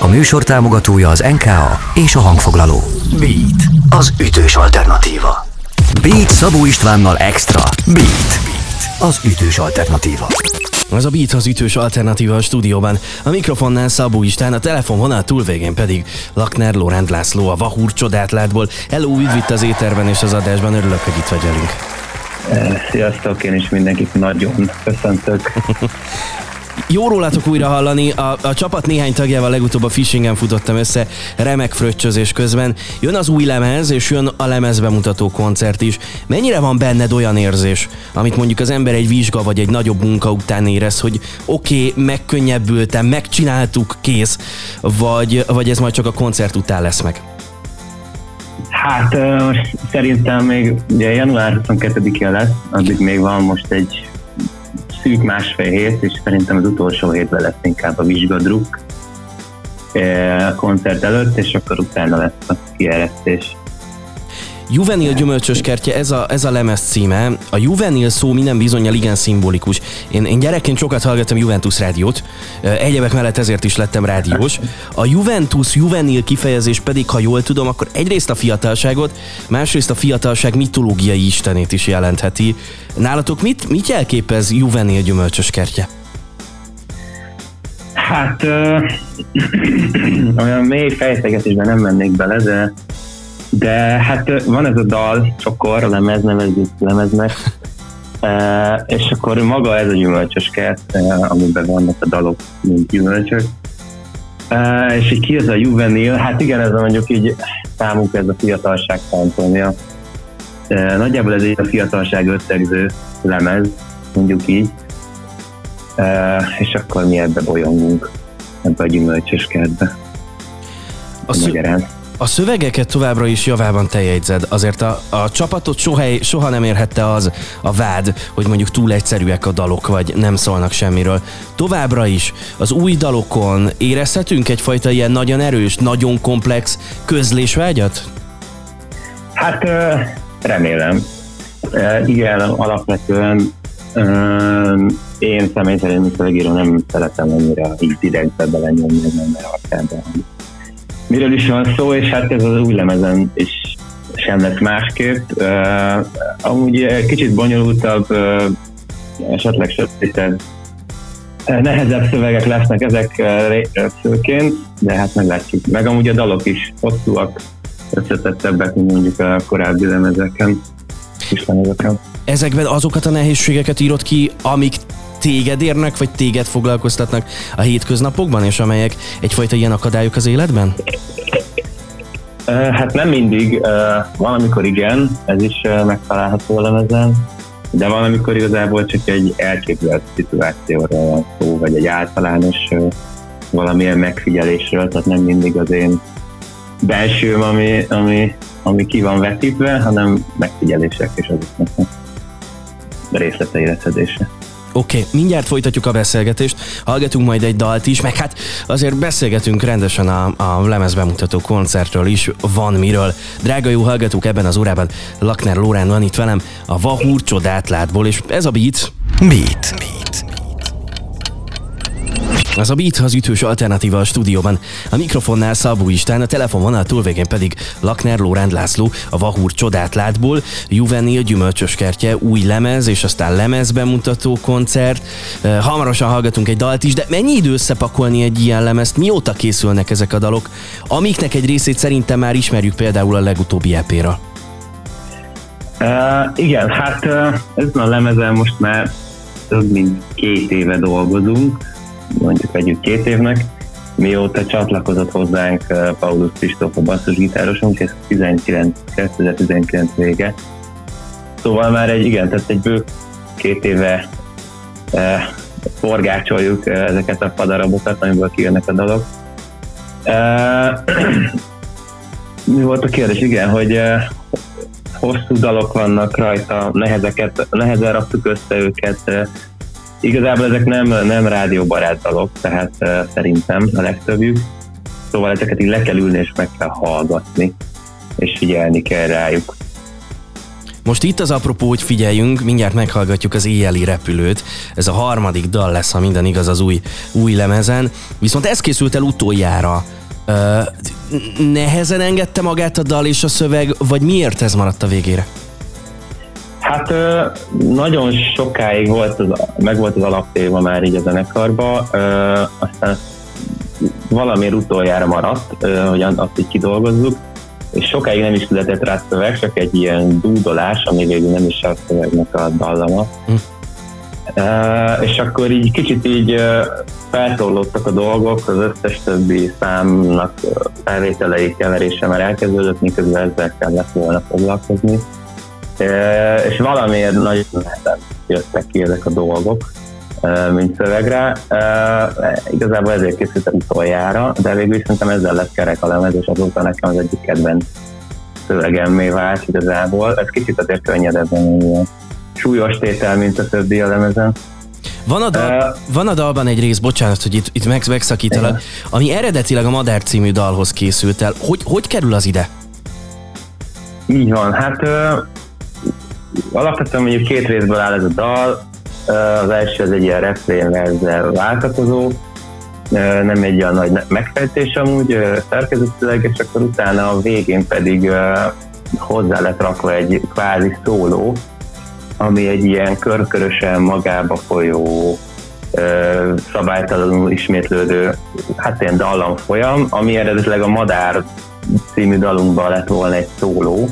A műsor támogatója az NKA és a hangfoglaló. Beat, az ütős alternatíva. Beat Szabó Istvánnal Extra. Beat, az ütős alternatíva. Az a Beat az ütős alternatíva a stúdióban. A mikrofonnál Szabó István, a telefonvonal túlvégén pedig Lakner Lorend László, a Vahúr csodátlátból. Hello, üdv itt az éterben és az adásban, örülök, hogy itt vagy velünk. Sziasztok, én is mindenkit nagyon köszöntök. Jó rólatok újra hallani, a, a csapat néhány tagjával legutóbb a Fishingen futottam össze remek fröccsözés közben. Jön az új lemez, és jön a lemez bemutató koncert is. Mennyire van benned olyan érzés, amit mondjuk az ember egy vizsga vagy egy nagyobb munka után érez, hogy oké, okay, megkönnyebbültem, megcsináltuk, kész, vagy, vagy ez majd csak a koncert után lesz meg? Hát uh, szerintem még ugye január 22-e lesz, addig még van most egy szűk másfél hét, és szerintem az utolsó hétben lesz inkább a vizsgadruk a koncert előtt, és akkor utána lesz a kieresztés. Juvenil gyümölcsös kertje, ez a, ez a lemez címe. A juvenil szó minden bizonyal igen szimbolikus. Én, én gyerekként sokat hallgattam Juventus rádiót, egyebek mellett ezért is lettem rádiós. A Juventus juvenil kifejezés pedig, ha jól tudom, akkor egyrészt a fiatalságot, másrészt a fiatalság mitológiai istenét is jelentheti. Nálatok mit, mit jelképez juvenil gyümölcsös kertje? Hát ö, olyan mély fejtegetésben nem mennék bele, de de hát van ez a dal, csokor, lemez, nevezzük lemeznek, e, és akkor maga ez a gyümölcsös kert, e, amiben vannak a dalok, mint gyümölcsök. E, és így ki ez a juvenil? Hát igen, ez a mondjuk így számunk ez a fiatalság fantomja. E, nagyjából ez egy a fiatalság összegző lemez, mondjuk így. E, és akkor mi ebbe bolyongunk, ebbe a gyümölcsös kertbe. A, szü- a szövegeket továbbra is javában te jegyzed, azért a, a csapatot soha, soha nem érhette az a vád, hogy mondjuk túl egyszerűek a dalok, vagy nem szólnak semmiről. Továbbra is az új dalokon érezhetünk egyfajta ilyen nagyon erős, nagyon komplex közlésvágyat? Hát remélem. Igen, alapvetően én személy szerint, szövegíró nem szeretem annyira így direktbe belenyomni, nem mert miről is van szó, és hát ez az új lemezen is sem lesz másképp. Uh, amúgy kicsit bonyolultabb, uh, esetleg sötétebb, nehezebb szövegek lesznek ezek uh, főként, de hát meglátjuk. Meg amúgy a dalok is hosszúak, összetettebbek, mint mondjuk a korábbi lemezeken, kis lemezeken. Ezekben azokat a nehézségeket írod ki, amik téged érnek, vagy téged foglalkoztatnak a hétköznapokban, és amelyek egyfajta ilyen akadályok az életben? Hát nem mindig, valamikor igen, ez is megtalálható a lemezen, de valamikor igazából csak egy elképzelt szituációra van szó, vagy egy általános valamilyen megfigyelésről, tehát nem mindig az én belsőm, ami, ami, ami ki van vetítve, hanem megfigyelések és azoknak a részleteire szedése. Oké, okay, mindjárt folytatjuk a beszélgetést, hallgatunk majd egy dalt is, meg hát azért beszélgetünk rendesen a, a lemez bemutató koncertről is, van miről. Drága jó hallgatók, ebben az órában Lakner Lórán van itt velem a Vahúr csodát és ez a beat. Beat. beat. Az a Beat az ütős alternatíva a stúdióban. A mikrofonnál Szabó Istán, a telefonvonal túlvégén pedig Lakner Lóránd László, a Vahúr csodát Juvenil gyümölcsös kertje, új lemez, és aztán lemez bemutató koncert. Hamarosan hallgatunk egy dalt is, de mennyi idő összepakolni egy ilyen lemezt? Mióta készülnek ezek a dalok? Amiknek egy részét szerintem már ismerjük például a legutóbbi EP-ra. Uh, igen, hát uh, ezen a lemezen most már több mint két éve dolgozunk, mondjuk vegyük két évnek, mióta csatlakozott hozzánk eh, Paulus Kristóf a basszusgitárosunk, ez 19, 2019 vége. Szóval már egy, igen, tehát egy bő két éve eh, forgácsoljuk eh, ezeket a padarabokat, amiből kijönnek a dalok. Eh, mi volt a kérdés? Igen, hogy eh, hosszú dalok vannak rajta, nehezeket, nehezen raktuk össze őket, eh, Igazából ezek nem, nem rádióbarát dalok, tehát uh, szerintem a legtöbbjük. Szóval ezeket így le kell ülni és meg kell hallgatni, és figyelni kell rájuk. Most itt az apropó, hogy figyeljünk, mindjárt meghallgatjuk az éjjeli repülőt. Ez a harmadik dal lesz, ha minden igaz az új, új lemezen. Viszont ez készült el utoljára. Uh, nehezen engedte magát a dal és a szöveg, vagy miért ez maradt a végére? Hát nagyon sokáig volt az, meg volt az alaptéma már így a zenekarba, aztán valamiért utoljára maradt, hogy azt így kidolgozzuk, és sokáig nem is született rá szöveg, csak egy ilyen dúdolás, ami végül nem is a szövegnek a dallama. Hm. Uh, és akkor így kicsit így uh, feltorlódtak a dolgok, az összes többi számnak felvételei keverése már elkezdődött, miközben ezzel kellett volna foglalkozni. Uh, és valamiért nagyon nehezen jöttek ki ezek a dolgok, mint szövegre. Igazából ezért készültem utoljára, de végül szerintem ezzel lett kerek a lemez, és azóta nekem az egyik kedvenc szövegemmé vált igazából. Ez kicsit azért könnyedebben ilyen súlyos tétel, mint a többi a lemezen. Van a, dal, uh, van a dalban egy rész, bocsánat, hogy itt, itt meg, megszakítalak, ami eredetileg a Madár című dalhoz készült el. Hogy, hogy kerül az ide? Így van, hát uh, alapvetően mondjuk két részből áll ez a dal, az első az egy ilyen refrénverzel váltakozó, nem egy olyan nagy megfejtés amúgy szerkezetileg, és akkor utána a végén pedig hozzá lett rakva egy kvázi szóló, ami egy ilyen körkörösen magába folyó szabálytalanul ismétlődő, hát ilyen dallam folyam, ami eredetileg a Madár című dalunkban lett volna egy szóló,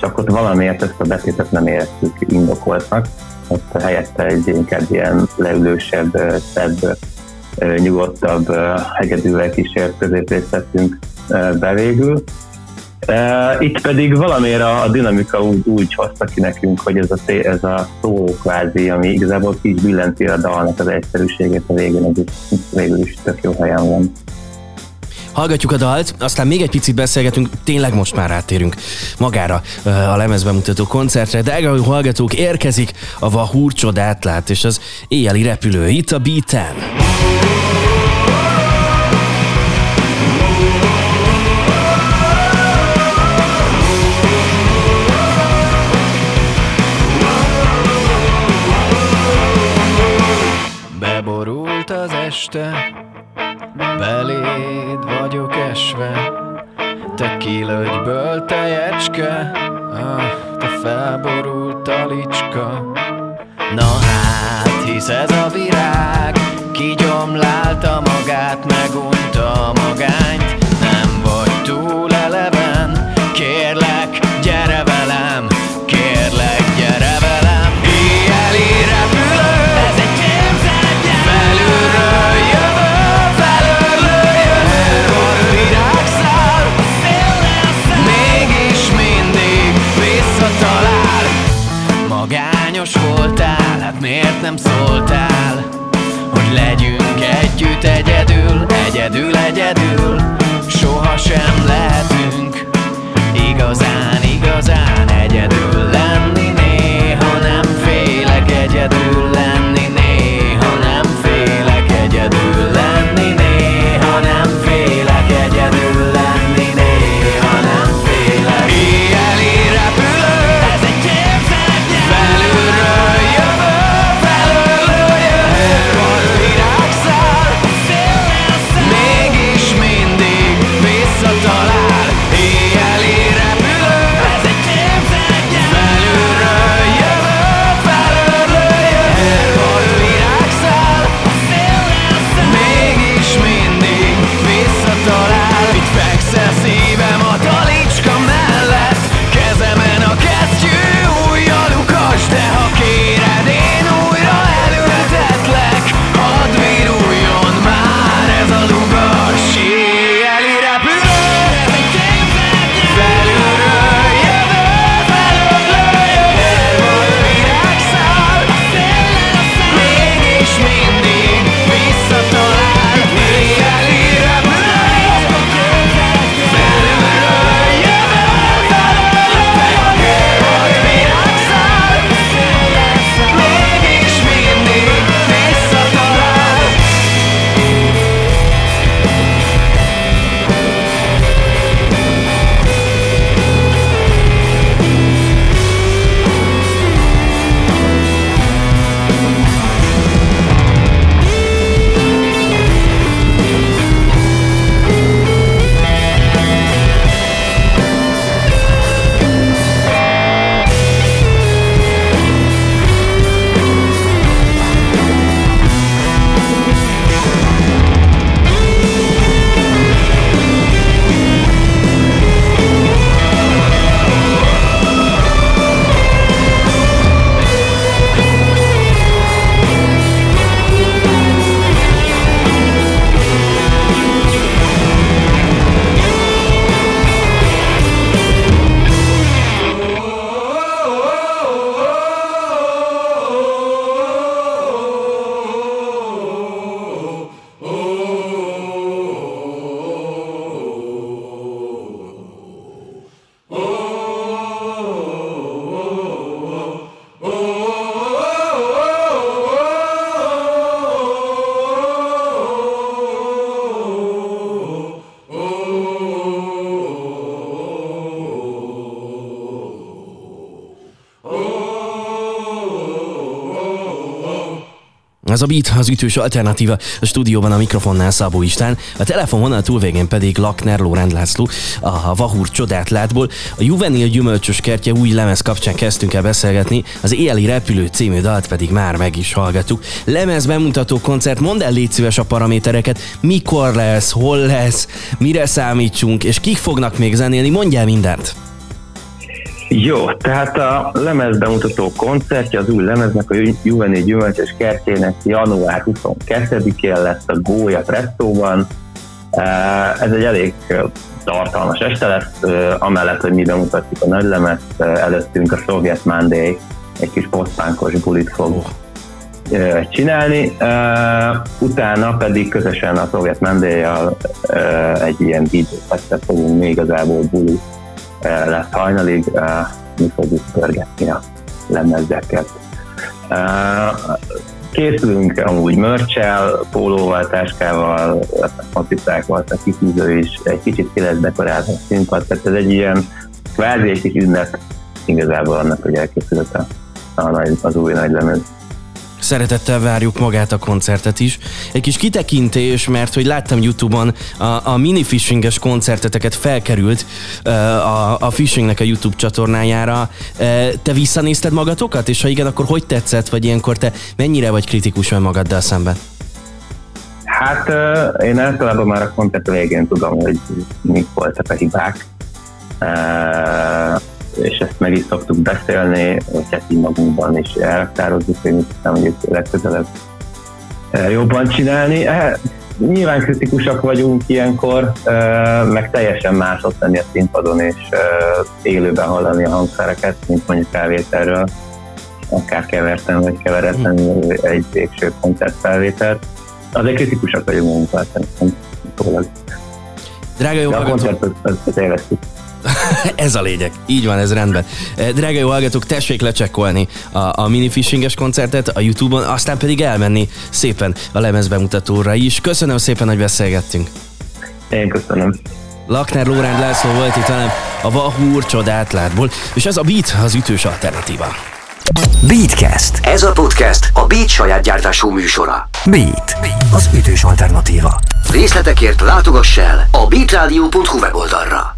csak ott valamiért ezt a betétet nem éreztük indokoltnak ott helyette egy inkább ilyen leülősebb, szebb, nyugodtabb, hegedűvel kísért középrészt tettünk be végül. Itt pedig valamiért a, a dinamika úgy, úgy hozta ki nekünk, hogy ez a, ez a szó kvázi, ami igazából ki is billenti a dalnak az egyszerűségét a végén, ez is, végül is tök jó helyen van. Hallgatjuk a dalt, aztán még egy picit beszélgetünk, tényleg most már áttérünk magára a lemezbemutató koncertre. Drága hallgatók, érkezik a Vahúr csodát lát, és az éjjeli repülő itt a Beaten. Beborult az este, kilögyből tejecske, ah, te felborult talicska. Na hát, hisz ez a virág, kigyomlálta magát, megunta sem lehetünk igazán. Az a Beat, az ütős alternatíva, a stúdióban a mikrofonnál Szabó István, a telefonvonal túlvégén pedig Lakner Lórend László, a Vahúr csodát látból. A Juvenil gyümölcsös kertje új lemez kapcsán kezdtünk el beszélgetni, az Éli repülő című dalt pedig már meg is hallgattuk. Lemez bemutató koncert, mondd el légy szíves a paramétereket, mikor lesz, hol lesz, mire számítsunk, és kik fognak még zenélni, mondjál mindent! Jó, tehát a lemez bemutató koncertje az új lemeznek, a Juveni Gyümölcsös kertjének január 22-én lesz a Gólya Prestóban. Ez egy elég tartalmas este lesz, amellett, hogy mi bemutatjuk a nagy lemez, előttünk a Soviet Monday egy kis posztpánkos bulit fog csinálni, utána pedig közösen a Soviet monday egy ilyen DJ fogunk még igazából bulit lesz hajnalig, mi fogjuk pörgetni a lemezeket. Készülünk amúgy mörcsel, pólóval, táskával, focipákkal, a kitűző is, egy kicsit ki lesz dekorálva a színpad, tehát ez egy ilyen kvázi egy ünnep igazából annak, hogy elkészült a, a, az új nagy lemez. Szeretettel várjuk magát a koncertet is. Egy kis kitekintés, mert hogy láttam Youtube-on a, a mini fishinges koncerteteket felkerült a, a fishingnek a Youtube csatornájára. Te visszanézted magatokat, és ha igen, akkor hogy tetszett, vagy ilyenkor te mennyire vagy kritikus önmagaddal szemben? Hát én általában már a koncert végén tudom, hogy mik voltak a hibák és ezt meg is szoktuk beszélni, hogy hát így magunkban is elraktározzuk, hogy mit hiszem, hogy legközelebb eh, jobban csinálni. Eh, nyilván kritikusak vagyunk ilyenkor, eh, meg teljesen más ott lenni a színpadon, és élőben hallani a hangszereket, mint mondjuk felvételről, akár kevertem vagy keveretlen egy végső koncertfelvételt. Azért kritikusak vagyunk magunkkal szerintem. Drága jó az, az ez a lényeg. Így van, ez rendben. Eh, drága jó hallgatók, tessék lecsekkolni a, a mini fishinges koncertet a Youtube-on, aztán pedig elmenni szépen a lemez bemutatóra is. Köszönöm szépen, hogy beszélgettünk. Én köszönöm. Lakner Lóránd László volt itt velem a Vahúr csodátlátból, és ez a Beat az ütős alternatíva. Beatcast. Ez a podcast a Beat saját gyártású műsora. Beat. Az ütős alternatíva. Részletekért látogass el a beatradio.hu weboldalra.